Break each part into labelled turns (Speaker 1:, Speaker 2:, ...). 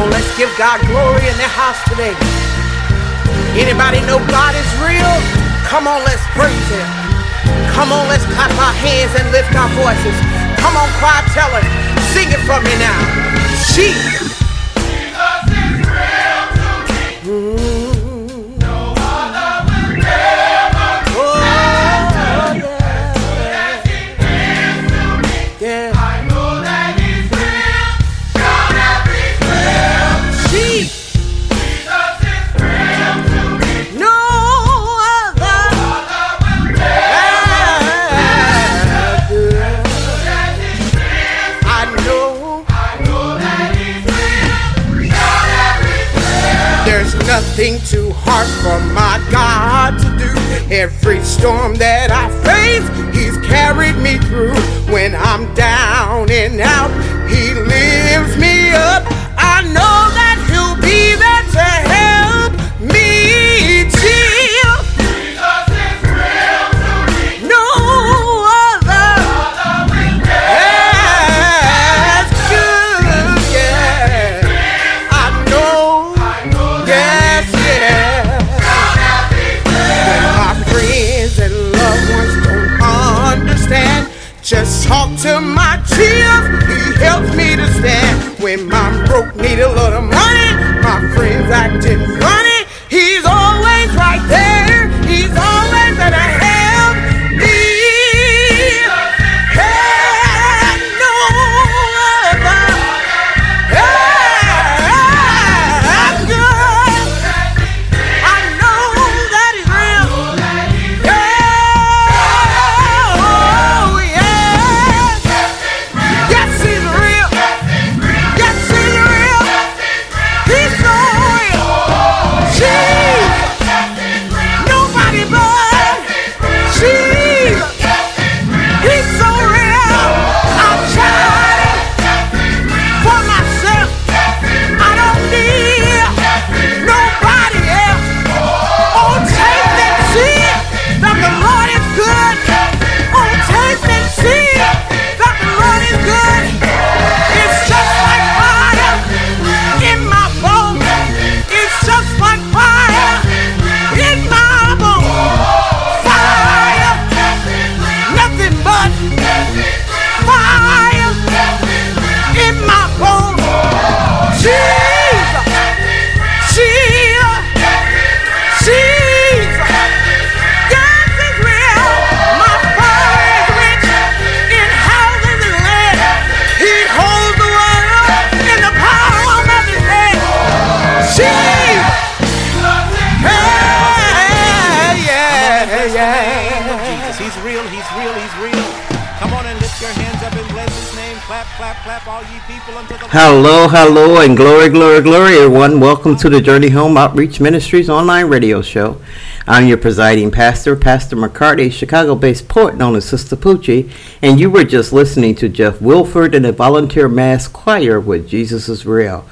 Speaker 1: on, let's give God glory in the house today. Anybody know God is real? Come on, let's praise Him. Come on, let's clap our hands and lift our voices. Come on, cry, tell Him. Sing it for me now. Jesus. Hard for my God to do. Every storm that I face, He's carried me through. When I'm down and out, He lifts me acting funny.
Speaker 2: Hello, and glory, glory, glory, everyone. Welcome to the Journey Home Outreach Ministries online radio show. I'm your presiding pastor, Pastor McCarty, Chicago based poet known as Sister Poochie, and you were just listening to Jeff Wilford and the Volunteer Mass Choir with Jesus is Real.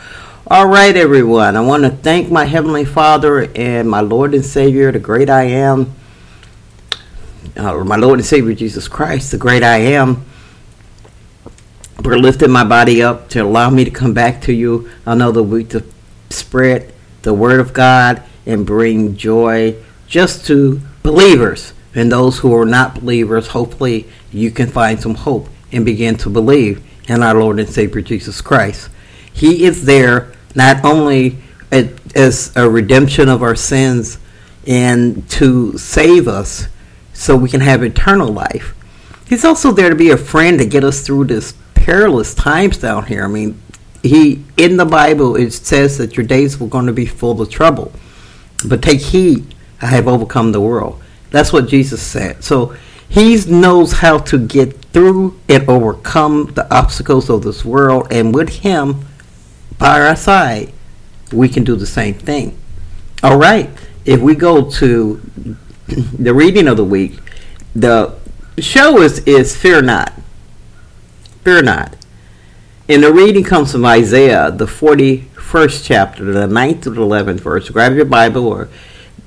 Speaker 2: All right, everyone. I want to thank my Heavenly Father and my Lord and Savior, the great I am, uh, my Lord and Savior Jesus Christ, the great I am for lifting my body up to allow me to come back to you another week to spread the word of God and bring joy just to believers and those who are not believers. Hopefully, you can find some hope and begin to believe in our Lord and Savior Jesus Christ. He is there not only as a redemption of our sins and to save us so we can have eternal life. He's also there to be a friend to get us through this perilous times down here. I mean, he in the Bible it says that your days were going to be full of trouble. But take heed, I have overcome the world. That's what Jesus said. So he knows how to get through and overcome the obstacles of this world and with him by our side, we can do the same thing. All right. If we go to the reading of the week, the show is, is Fear Not. Fear Not. And the reading comes from Isaiah, the 41st chapter, the 9th to the 11th verse. Grab your Bible, or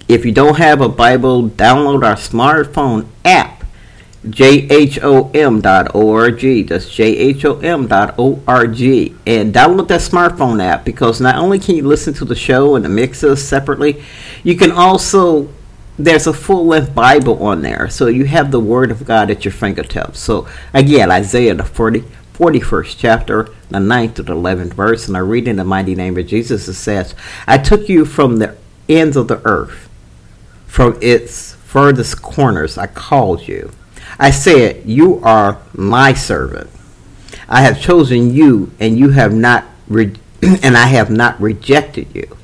Speaker 2: if you don't have a Bible, download our smartphone app jhom dot org. That's jhom dot org. And download that smartphone app because not only can you listen to the show and the mixes separately, you can also there's a full length Bible on there. So you have the Word of God at your fingertips. So again, Isaiah the 40, 41st chapter, the 9th to the 11th verse, and I read in the mighty name of Jesus, it says, I took you from the ends of the earth, from its furthest corners, I called you. I said, You are my servant. I have chosen you, and you have not, re- and I have not rejected you.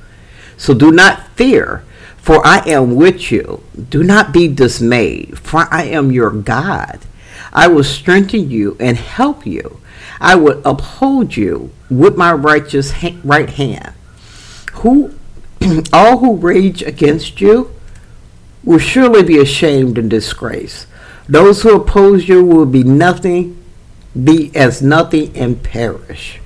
Speaker 2: So do not fear, for I am with you. Do not be dismayed, for I am your God. I will strengthen you and help you. I will uphold you with my righteous ha- right hand. Who all who rage against you will surely be ashamed and disgraced. Those who oppose you will be nothing, be as nothing and perish.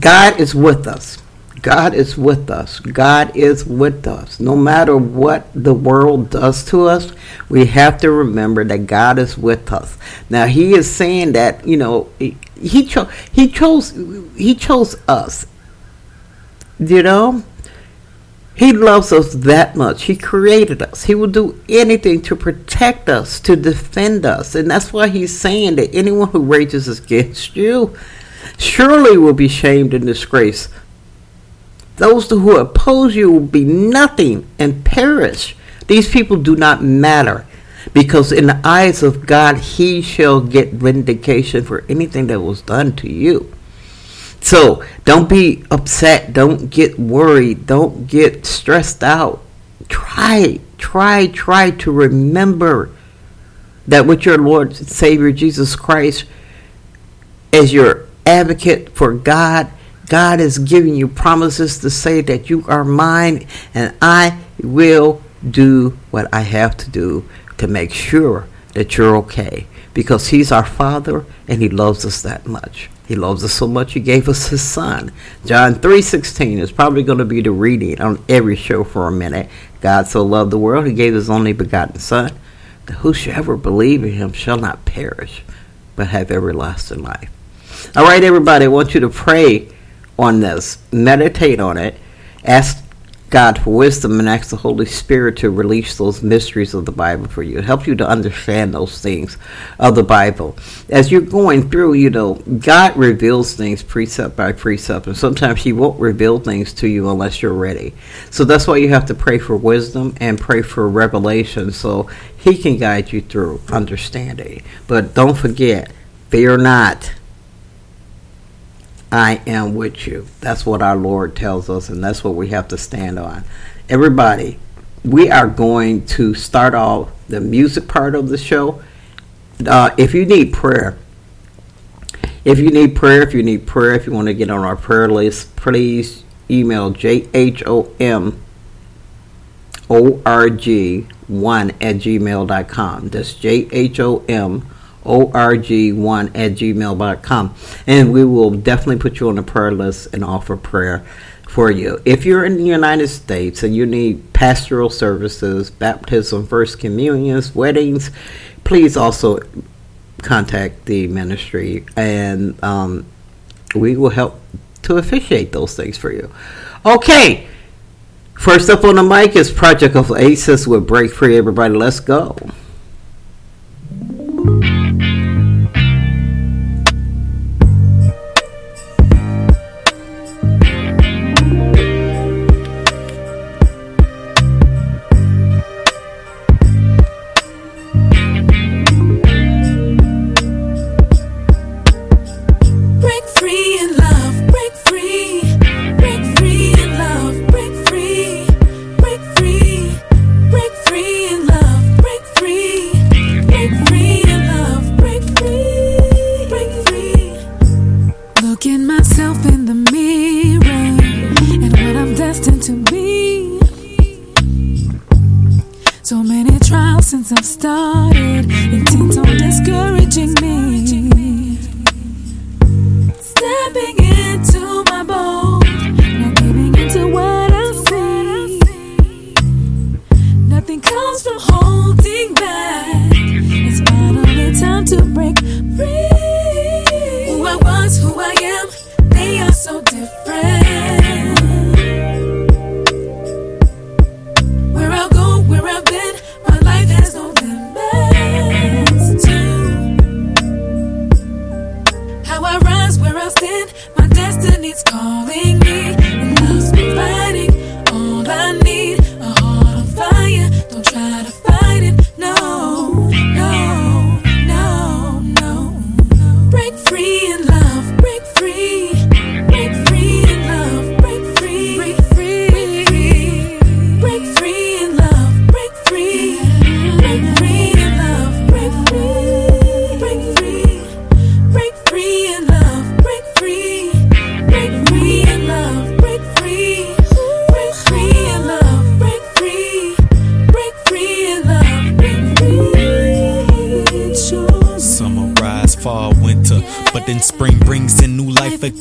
Speaker 2: God is with us. God is with us. God is with us. No matter what the world does to us, we have to remember that God is with us. Now He is saying that you know He, chose He chose He chose us. You know, He loves us that much. He created us. He will do anything to protect us, to defend us, and that's why He's saying that anyone who rages against you surely will be shamed and disgraced those who oppose you will be nothing and perish. These people do not matter because in the eyes of God, He shall get vindication for anything that was done to you. So don't be upset. Don't get worried. Don't get stressed out. Try, try, try to remember that with your Lord Savior Jesus Christ as your advocate for God God is giving you promises to say that you are mine and I will do what I have to do to make sure that you're okay because he's our father and he loves us that much. He loves us so much he gave us his son. John 3:16 is probably going to be the reading on every show for a minute. God so loved the world he gave his only begotten son that whosoever believe in him shall not perish but have everlasting life. All right everybody, I want you to pray on this, meditate on it, ask God for wisdom, and ask the Holy Spirit to release those mysteries of the Bible for you. It helps you to understand those things of the Bible. As you're going through, you know, God reveals things precept by precept, and sometimes He won't reveal things to you unless you're ready. So that's why you have to pray for wisdom and pray for revelation so He can guide you through understanding. But don't forget, fear not I am with you. That's what our Lord tells us, and that's what we have to stand on. Everybody, we are going to start off the music part of the show. Uh, if you need prayer, if you need prayer, if you need prayer, if you want to get on our prayer list, please email jhom org1 at gmail.com. That's jhom org1 at gmail.com. And we will definitely put you on the prayer list and offer prayer for you. If you're in the United States and you need pastoral services, baptism, first communions, weddings, please also contact the ministry and um, we will help to officiate those things for you. Okay. First up on the mic is Project Oasis with Break Free. Everybody, let's go.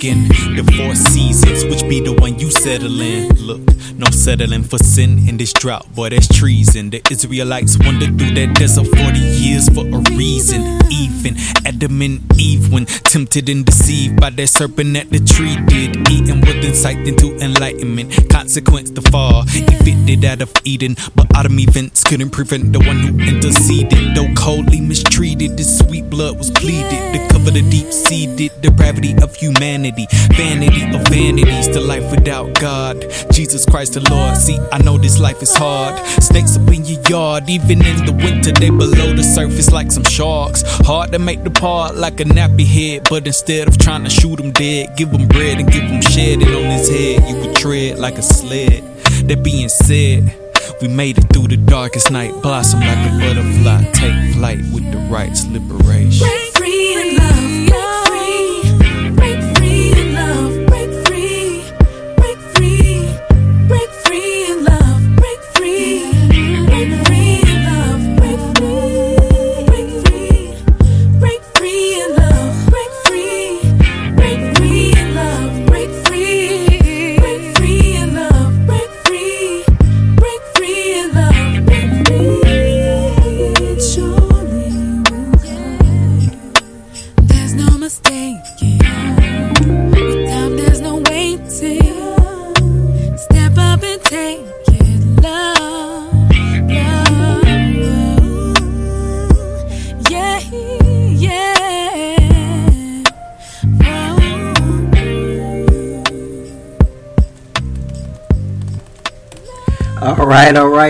Speaker 3: Again. The four seasons, which be the one you settle in. Look, no settling for sin in this drought, boy, that's treason. The Israelites wandered through that desert 40 years for a reason. Even Adam and Eve, when tempted and deceived by that serpent at the tree, did eating with insight into enlightenment. Consequence the fall, evicted out of Eden, but autumn events couldn't prevent the one who interceded. Though coldly mistreated, the sweet blood was pleaded to cover the deep seated depravity of humanity. Vanity of vanities, the life without God. Jesus Christ the Lord. See, I know this life is hard. Snakes up in your yard, even in the winter, they below the surface like some sharks. Hard to make the part like a nappy head, but instead of trying to shoot him dead, give him bread and give him shedding on his head. You would tread like a sled. That being said, we made it through the darkest night, blossom like a butterfly, take flight with the right's liberation.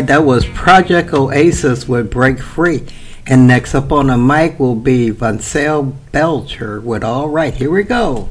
Speaker 2: Right. That was Project Oasis with Break Free. And next up on the mic will be Vancel Belcher with All Right. Here we go.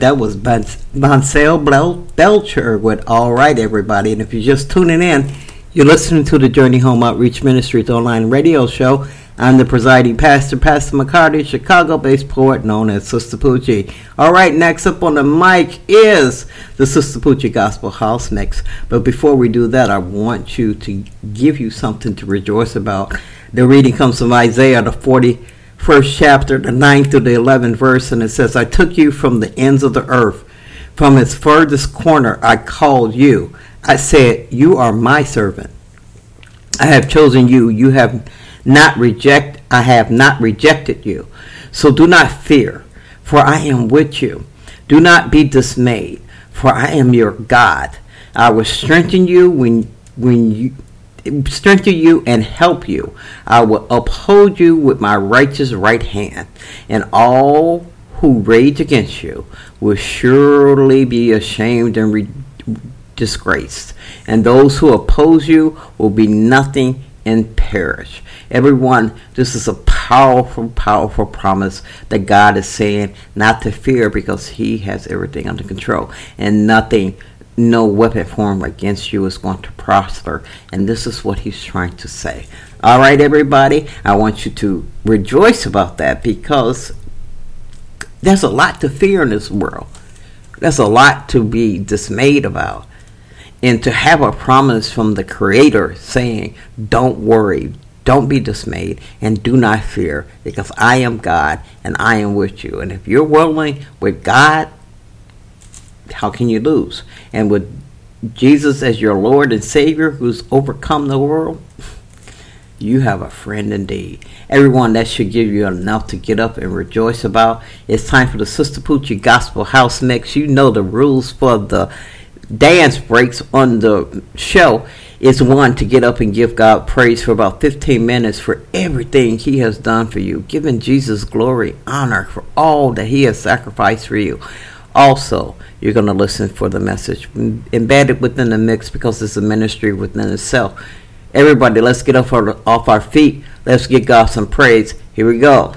Speaker 2: That was Bon- Bonsell Bel- Belcher with All Right, everybody. And if you're just tuning in, you're listening to the Journey Home Outreach Ministries online radio show. I'm the presiding pastor, Pastor McCarty, Chicago based poet known as Sister Poochie. All right, next up on the mic is the Sister Poochie Gospel House Mix. But before we do that, I want you to give you something to rejoice about. The reading comes from Isaiah, the 41st chapter, the ninth to the 11th verse, and it says, I took you from the ends of the earth. From its furthest corner, I called you. I said, You are my servant. I have chosen you. You have not reject. I have not rejected you. So do not fear, for I am with you. Do not be dismayed, for I am your God. I will strengthen you when when you strengthen you and help you. I will uphold you with my righteous right hand, and all who rage against you will surely be ashamed and re- disgraced, and those who oppose you will be nothing and perish. Everyone, this is a powerful, powerful promise that God is saying not to fear because He has everything under control, and nothing, no weapon formed against you is going to prosper. And this is what He's trying to say. All right, everybody, I want you to rejoice about that because there's a lot to fear in this world. There's a lot to be dismayed about. And to have a promise from the Creator saying, Don't worry, don't be dismayed, and do not fear, because I am God and I am with you. And if you're willing with God, how can you lose? And with Jesus as your Lord and Savior who's overcome the world, you have a friend indeed. Everyone that should give you enough to get up and rejoice about. It's time for the Sister Poochie Gospel House Mix. You know the rules for the dance breaks on the show is one to get up and give God praise for about 15 minutes for everything He has done for you, giving Jesus glory, honor for all that He has sacrificed for you. Also, you're going to listen for the message embedded within the mix because it's a ministry within itself. Everybody, let's get off our, off our feet. Let's give God some praise. Here we go.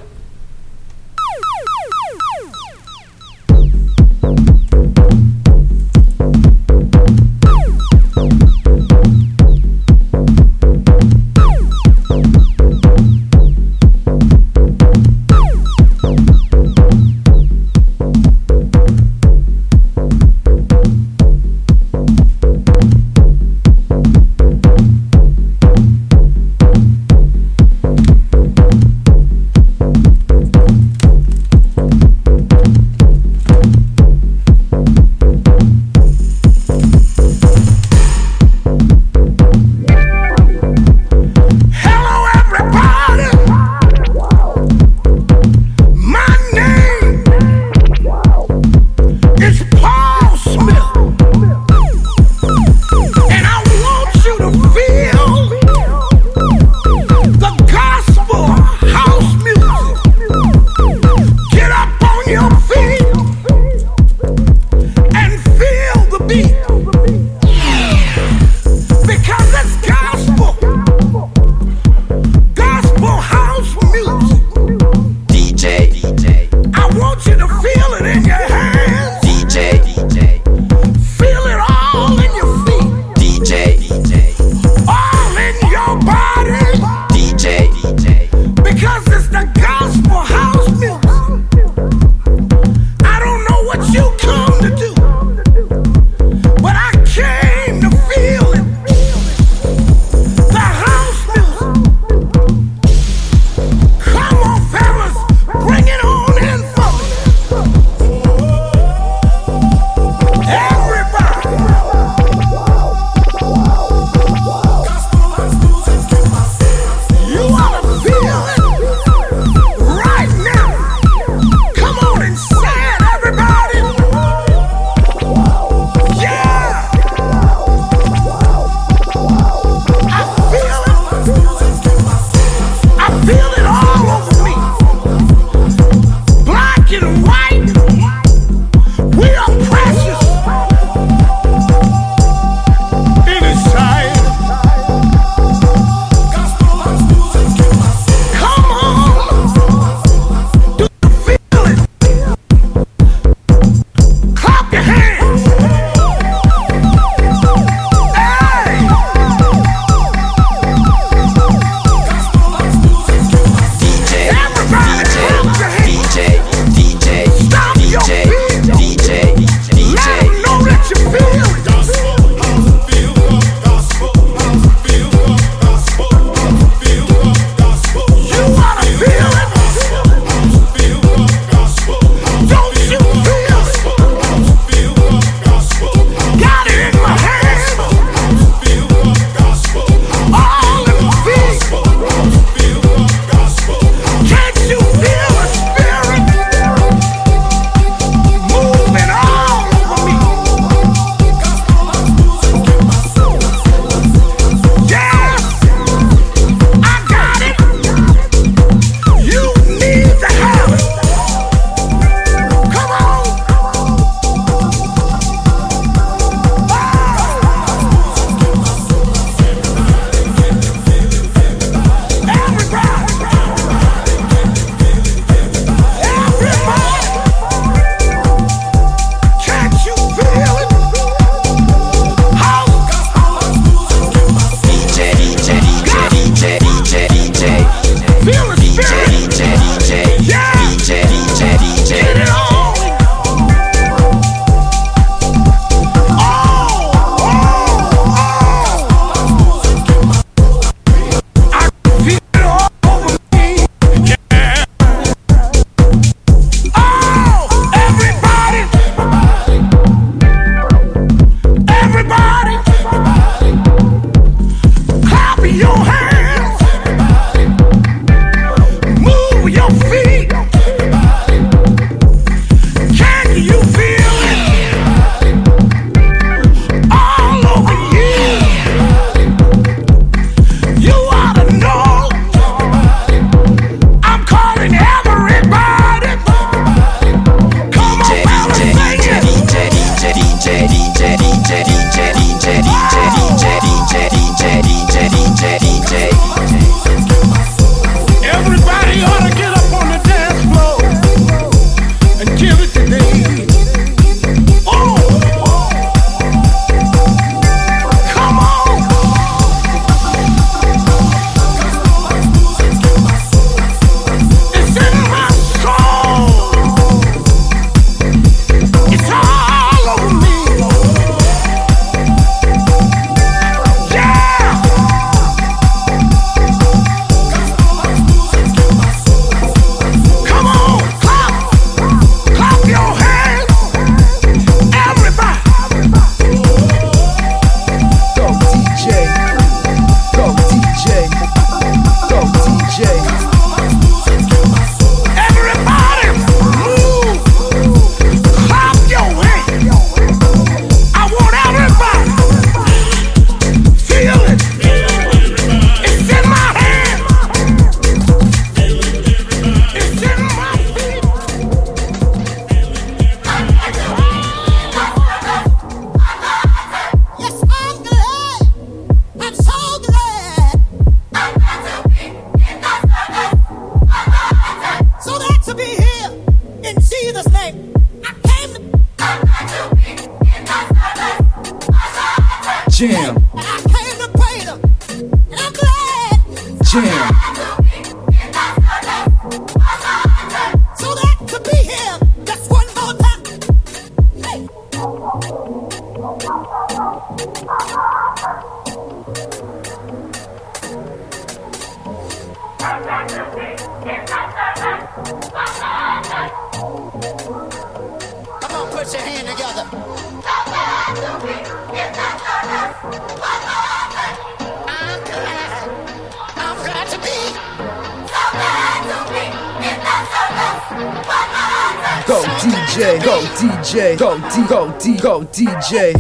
Speaker 4: D, go DJ.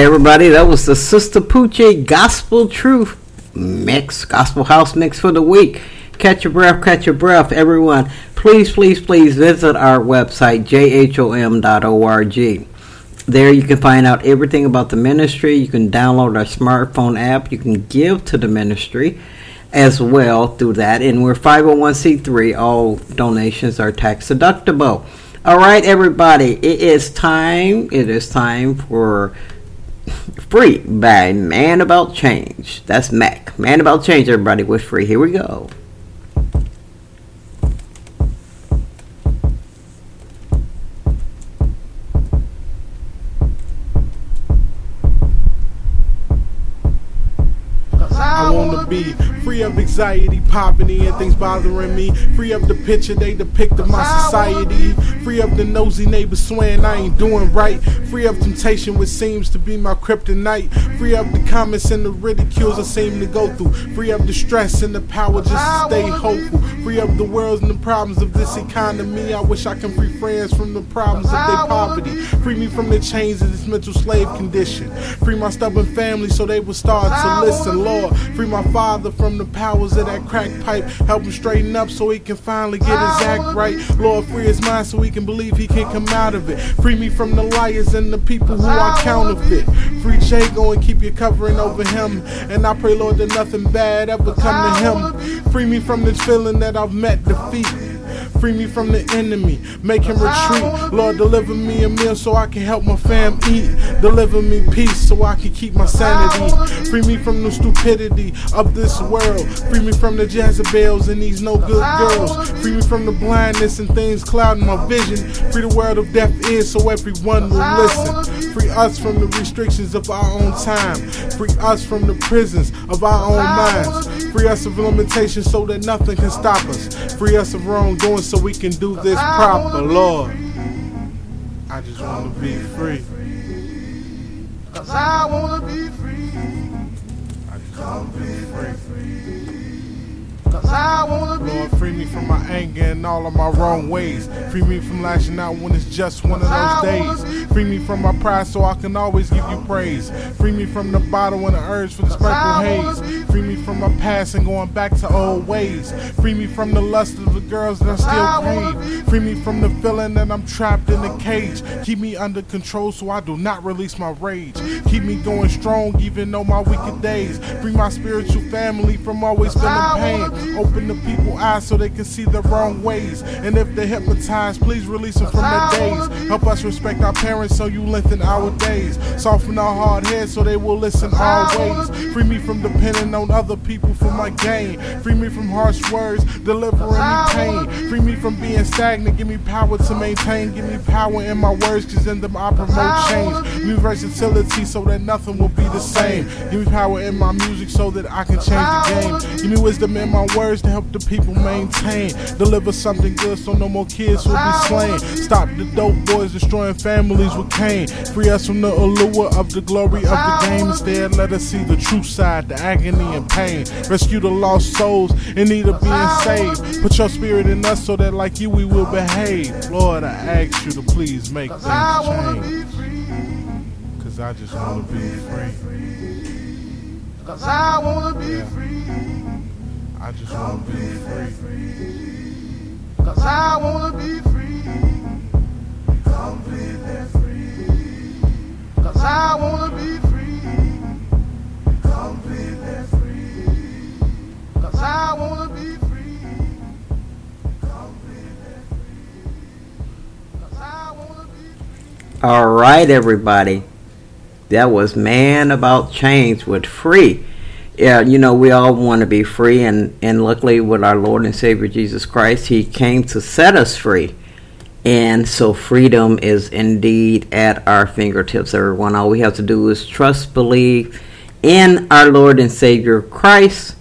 Speaker 2: Everybody, that was the Sistapoochie Gospel Truth mix, Gospel House mix for the week. Catch your breath, catch your breath, everyone. Please, please, please visit our website, jhom.org. There you can find out everything about the ministry. You can download our smartphone app. You can give to the ministry as well through that. And we're 501c3. All donations are tax deductible. All right, everybody, it is time. It is time for Free by Man About Change. That's Mac. Man About Change, everybody, with free. Here we go.
Speaker 5: I wanna be free of anxiety, poverty, and things bothering me. Free of the picture they depict of my society. Free of the nosy neighbors swearing I ain't doing right. Free of temptation, which seems to be my kryptonite. Free of the comments and the ridicules I seem to go through. Free of the stress and the power just to stay hopeful. Free of the worlds and the problems of this economy. I wish I can free friends from the problems of their poverty. Free me from the chains of this mental slave condition. Free my stubborn family so they will start to listen, Lord. Free my father from the powers of that crack pipe. Help him straighten up so he can finally get his act right. Lord, free his mind so he can believe he can come out of it. Free me from the liars and the people who are counterfeit. Free Jago and keep your covering over him. And I pray, Lord, that nothing bad ever come to him. Free me from this feeling that I've met defeat. Free me from the enemy, make him retreat. Lord, deliver me a meal so I can help my fam eat. Deliver me peace so I can keep my sanity. Free me from the stupidity of this world. Free me from the Jezebels and these no good girls. Free me from the blindness and things clouding my vision. Free the world of deaf ears so everyone will listen. Free us from the restrictions of our own time. Free us from the prisons of our own minds. Free us of limitations so that nothing can stop us. Free us of wrongdoing so we can do this proper, Lord. I just want to be free. Cause I want to be free. I just want to be free. Cause I want to be Lord, free me from my anger and all of my wrong ways. Free me from lashing out when it's just one of those days. Free me from my pride so I can always give you praise. Free me from the bottle and the urge for the sparkle haze. Free me from my past and going back to old ways. Free me from the lust of the girls that I still crave. Free me from the feeling that I'm trapped in a cage. Keep me under control so I do not release my rage. Keep me going strong even though my wicked days. Free my spiritual family from always feeling pain. Open the people eyes so they can see the wrong ways. And if they're hypnotized, please release them from their days. Help us respect our parents so you lengthen our days. Soften our hard heads so they will listen always. Free me from depending on other people for my gain. Free me from harsh words, delivering me pain. Free me from being stagnant, give me power to maintain. Give me power in my words, cause in them I promote change. Me versatility so that nothing will be the same. Give me power in my music so that I can change the game. Give me wisdom in my words to help the people maintain. Deliver something good so no more kids will be ah. slain. Stop the dope boys destroying families with cane. Free us from the allure of the glory of the game. Ah. Instead, let us see the true side, the agony and pain. Rescue the lost souls in need of being ah. saved. Put your spirit in us so that, like you, we will behave. Lord, I ask you to please make things change. Cause I just want to be free. Cause I want to be free. I just want to be free. Cause I want to be free. Completely free. Cause I want to be free. Completely free. Cause I want to be free. Completely free. Cause I want to be
Speaker 2: All right, everybody. That was Man About Change with Free. Yeah, you know, we all want to be free, and, and luckily, with our Lord and Savior Jesus Christ, He came to set us free. And so, freedom is indeed at our fingertips, everyone. All we have to do is trust, believe in our Lord and Savior Christ,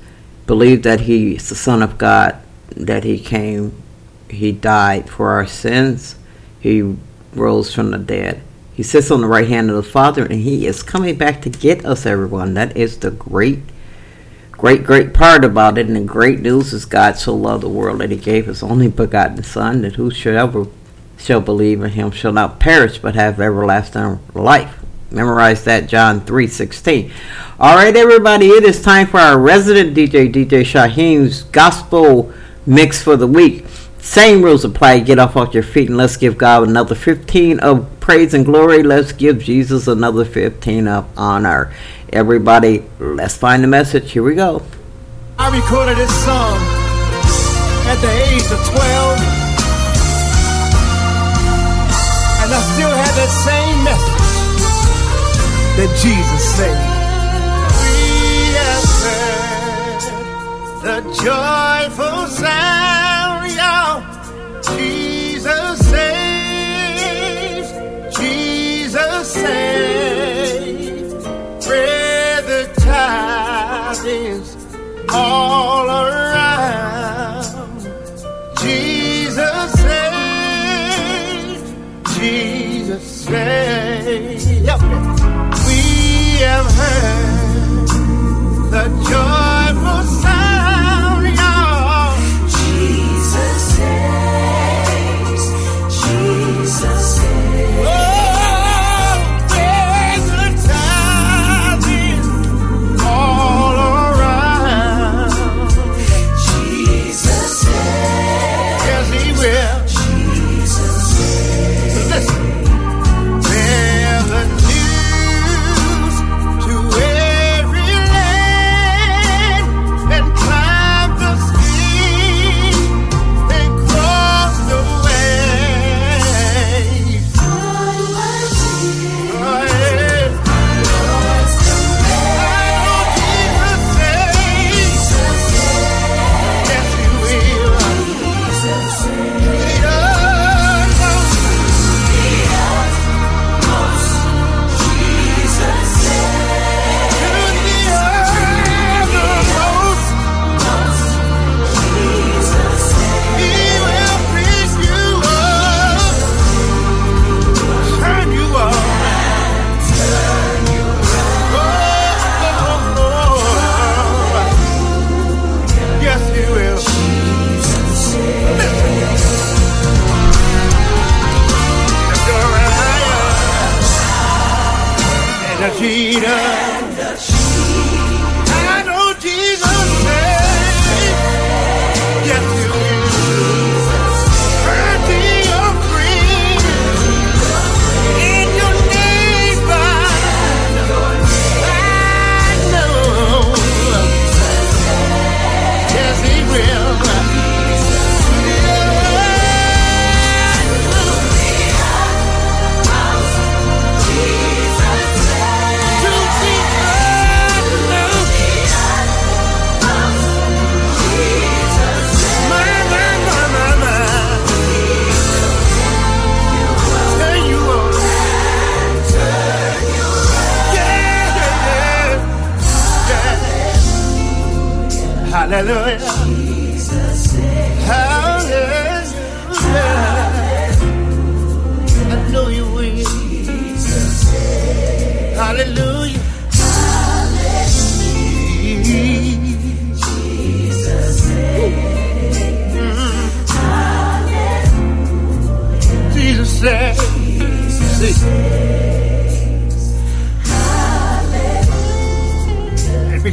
Speaker 2: believe that He is the Son of God, that He came, He died for our sins, He rose from the dead. He sits on the right hand of the Father, and He is coming back to get us, everyone. That is the great, great, great part about it. And the great news is God so loved the world that He gave His only begotten Son, that whosoever shall believe in Him shall not perish but have everlasting life. Memorize that, John three sixteen. All right, everybody, it is time for our resident DJ, DJ Shyhiem's gospel mix for the week. Same rules apply. Get off off your feet and let's give God another 15 of praise and glory. Let's give Jesus another 15 of honor. Everybody, let's find the message. Here we go.
Speaker 6: I recorded this song at the age of 12, and I still have that same message that Jesus said. We have heard the joyful all around. Jesus saves, Jesus saves. Yep. We have heard the joyful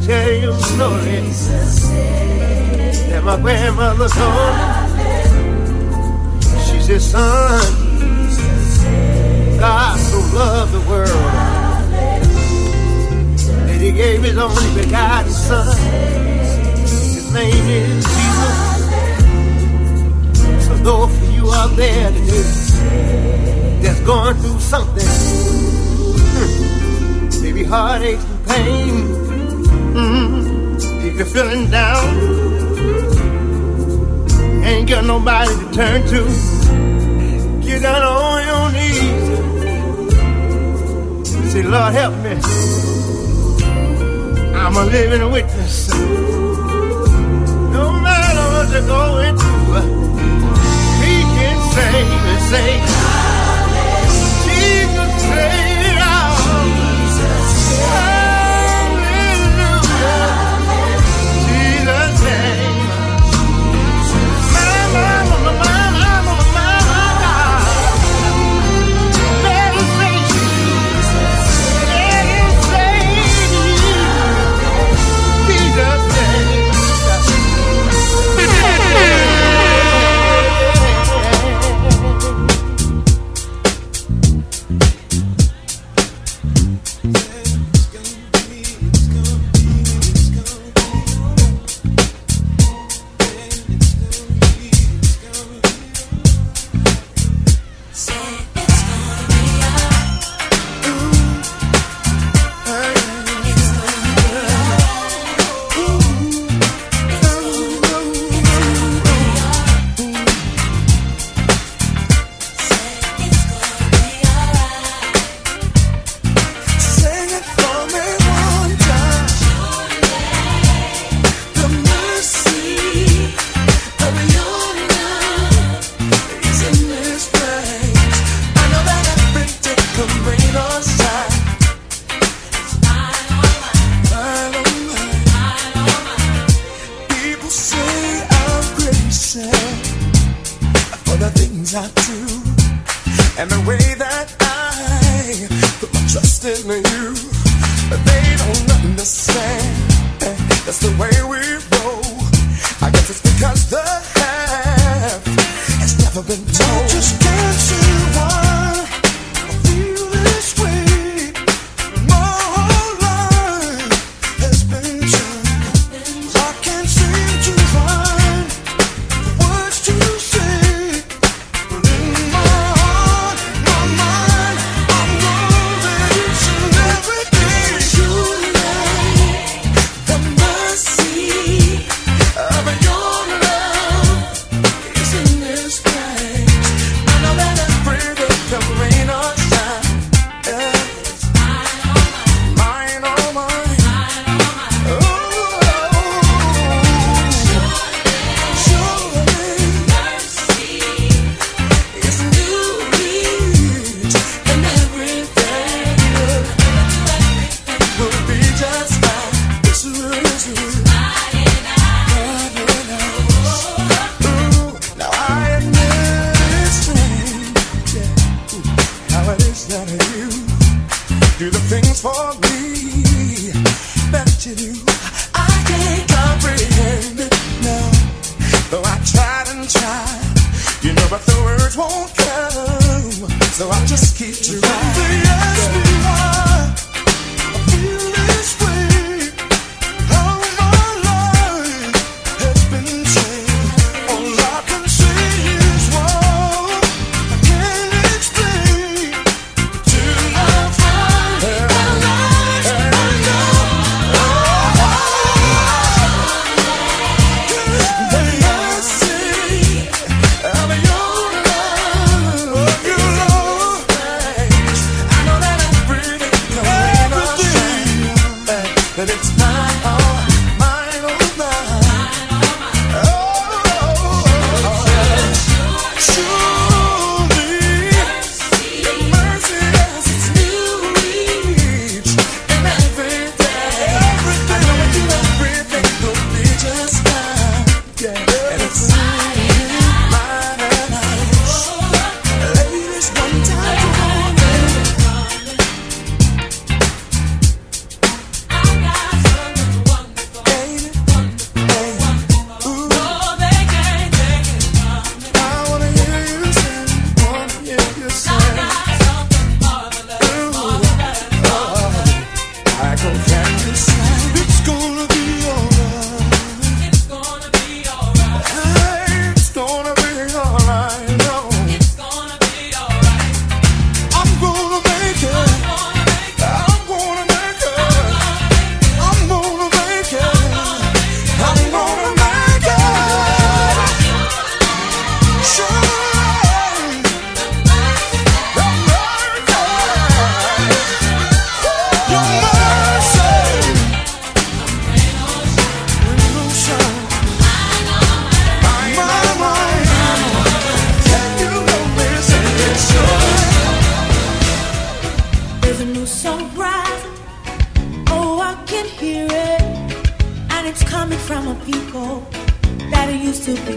Speaker 6: Tell you stories. That my grandmother told me she's his son. God so loved the world that he gave his only begotten son. His name is Jesus. So though for you out there today that's
Speaker 7: going through something, hmm. maybe heartache and pain. Mm-hmm. If you're feeling down, ain't got nobody to turn to, get down on your knees. Say, Lord, help me. I'm a living witness. No matter what you're going through, He can save and save.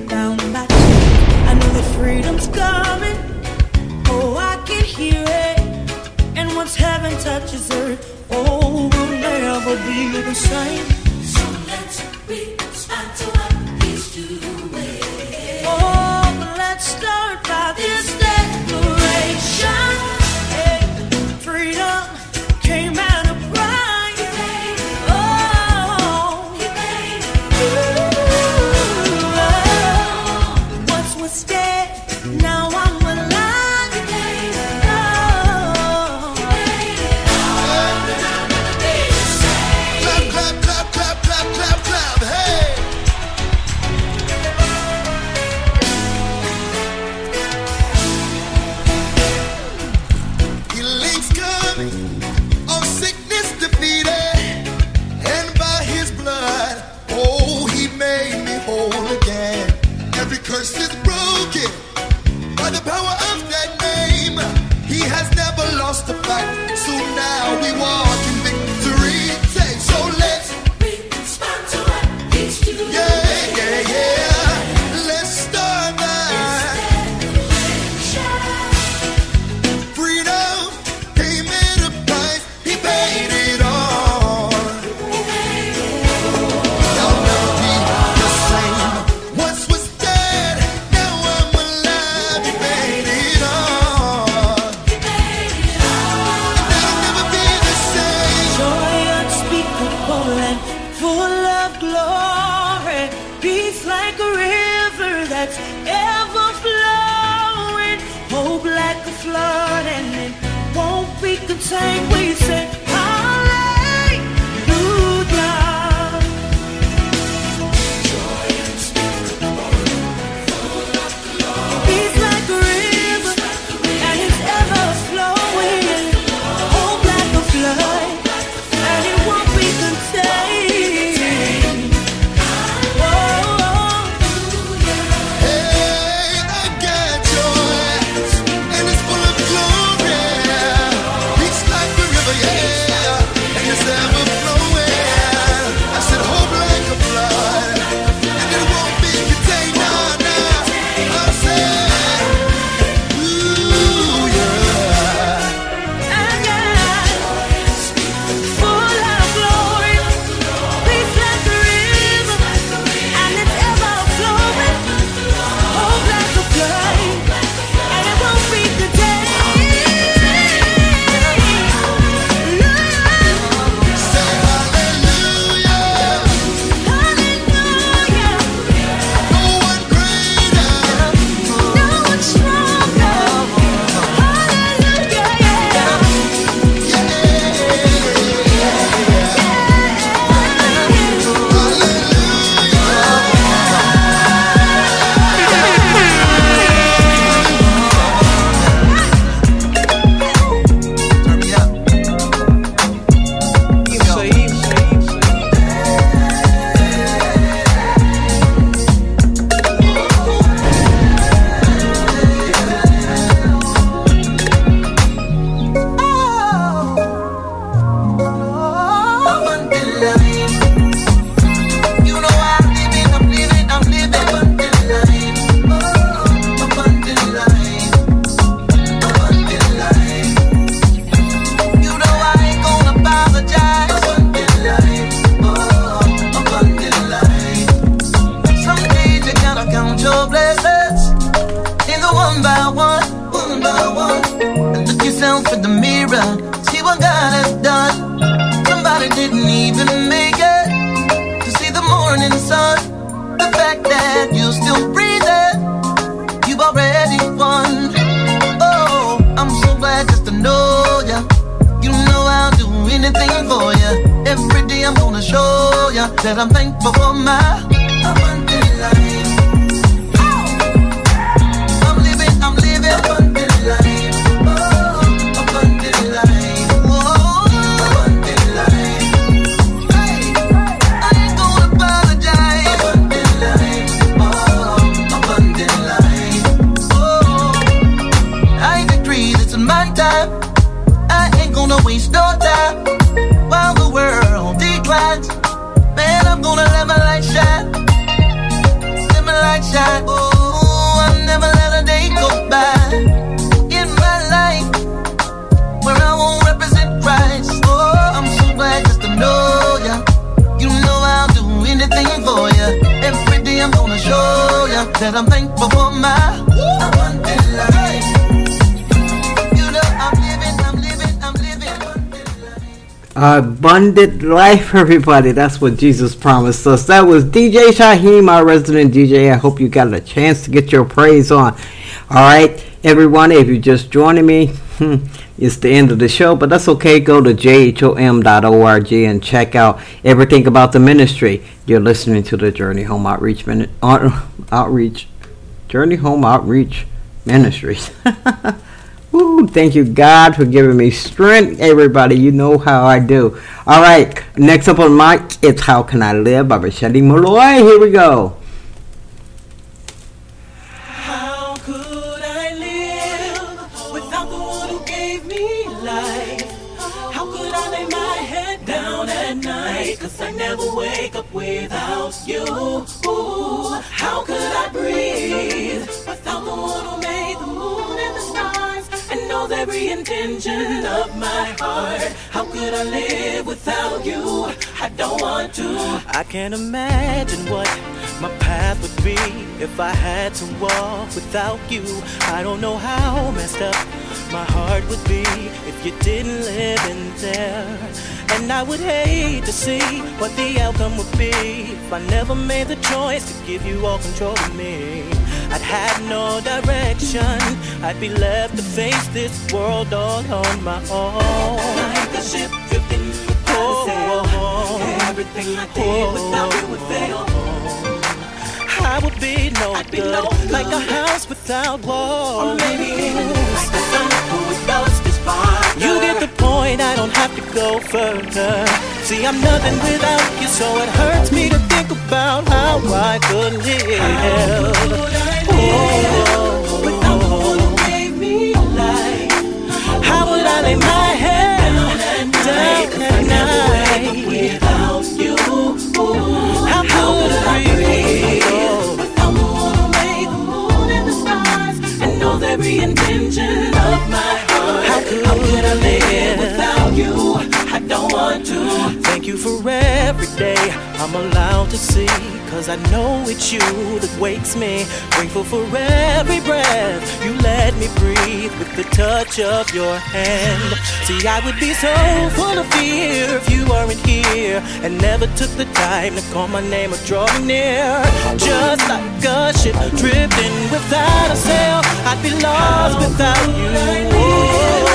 Speaker 8: I know that
Speaker 9: freedom's coming. Oh, I can hear it. And once heaven touches earth, oh, we'll never be the same. So let's respond to what he's doing. Oh, let's start.
Speaker 10: down for the
Speaker 11: mirror. See what God has done. Somebody didn't even make it to see the morning sun. The fact that you're still breathing, you already won. Oh, I'm so glad just to know ya. You know I'll do anything for ya. Every day I'm gonna show ya that I'm thankful for my that I'm thankful for my abundant life.
Speaker 2: Abundant life, everybody. That's what Jesus promised us. That was DJ Shyhiem, our resident DJ. I hope you got a chance to get your praise on. All right, everyone, if you're just joining me, hmm, it's the end of the show, but that's okay. Go to jhom.org and check out everything about the ministry. You're listening to the Journey Home Outreach Outreach, Journey Home Outreach Ministries. Woo, thank you, God, for giving me strength. Everybody, you know how I do. All right, next up on mic, it's How Can I Live by Rashedi Malloy. Here we go.
Speaker 12: Gave me life? How could I lay my head down at night? Cause I never wake up without you. How could I breathe without the one who made the moon and the stars and knows every intention of my heart? How could I live without you? I don't want to.
Speaker 13: I can't imagine what my path would be if I had to walk without you. I don't know how messed up my heart would be if you didn't live in there. And I would hate to see what the outcome would be if I never made the choice to give you all control of me. I'd have no direction. I'd be left to face this world all on my own.
Speaker 12: Like a ship drifting without a sail. Oh. Everything I did without you would fail.
Speaker 13: I would be no
Speaker 12: I'd be
Speaker 13: good,
Speaker 12: no good.
Speaker 13: like a house without walls.
Speaker 12: Or maybe even like the
Speaker 13: You get the point, I don't have to go further. See, I'm nothing without you, so it hurts me to think about how I could live. Oh,
Speaker 12: without the one who gave me life.
Speaker 13: how would I lay my head?
Speaker 12: Without you,
Speaker 13: How could I? Oh,
Speaker 12: without the the the.
Speaker 13: How could
Speaker 12: I live without you? I don't want to.
Speaker 13: Thank you for every day I'm allowed to see. Cause I know it's you that wakes me. Grateful for every breath you let me breathe with the touch of your hand. See, I would be so full of fear if you weren't here and never took the time to call my name or draw me near. Just like a ship drifting without a sail, I'd be lost without you.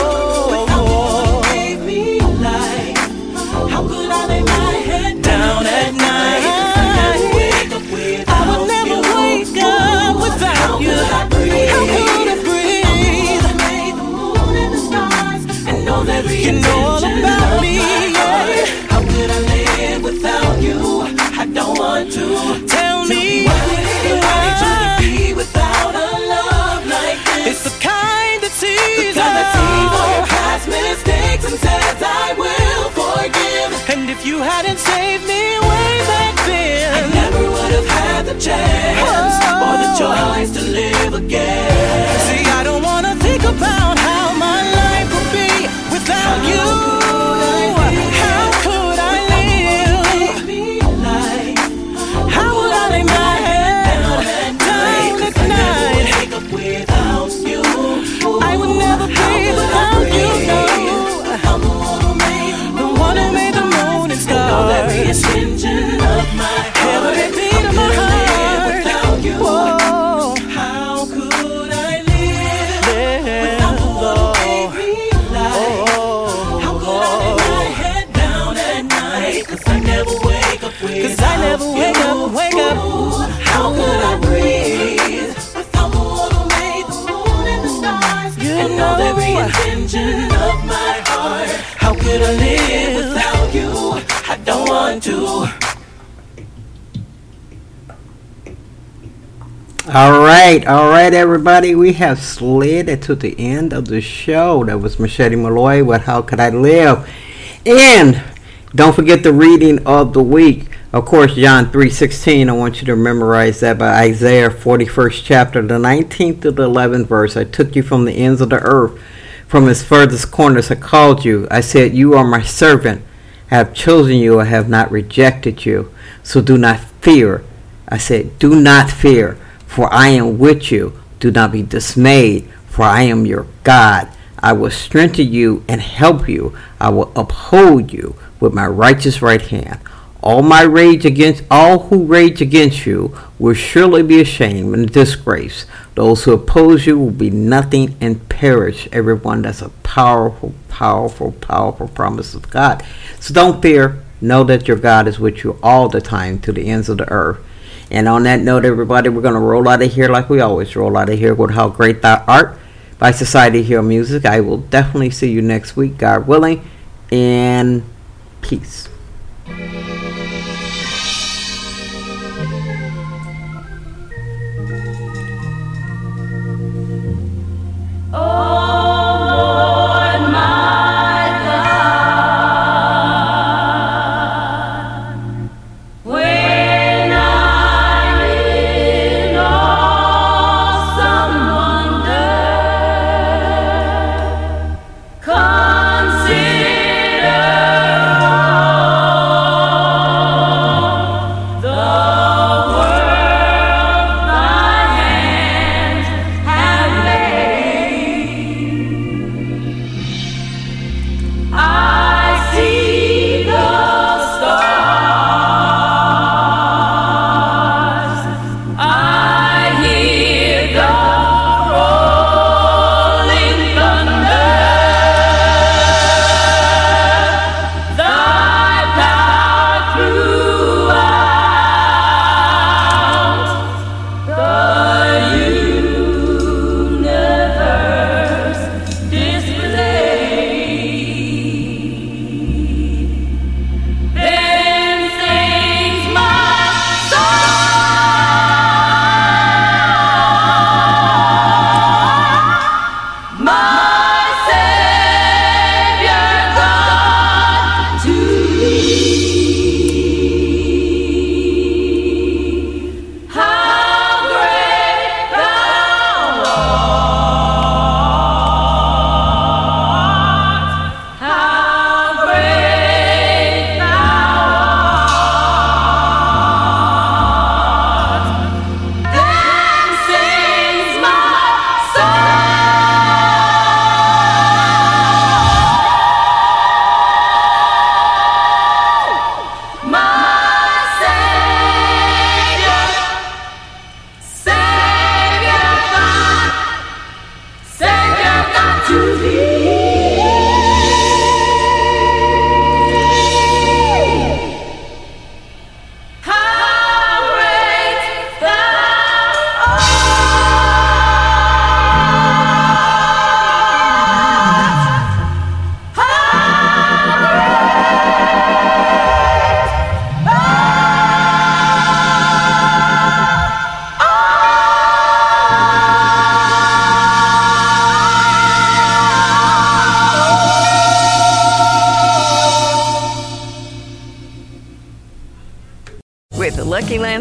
Speaker 12: I live without you? I don't want to. All
Speaker 2: right, all right, everybody. We have slid it to the end of the show. That was Machete Malloy with How Could I Live? And don't forget the reading of the week. Of course, John 3.16, I want you to memorize that by Isaiah 41st chapter, the 19th to the 11th verse. I took you from the ends of the earth, from its furthest corners I called you. I said, you are my servant. I have chosen you, I have not rejected you. So do not fear. I said, do not fear, for I am with you. Do not be dismayed, for I am your God. I will strengthen you and help you. I will uphold you with my righteous right hand. All my rage against all who rage against you will surely be ashamed and disgraced. Those who oppose you will be nothing and perish. Everyone, that's a powerful, powerful, powerful promise of God. So don't fear. Know that your God is with you all the time to the ends of the earth. And on that note, everybody, we're going to roll out of here like we always roll out of here with How Great Thou Art by Society Hero Music. I will definitely see you next week, God willing, and peace.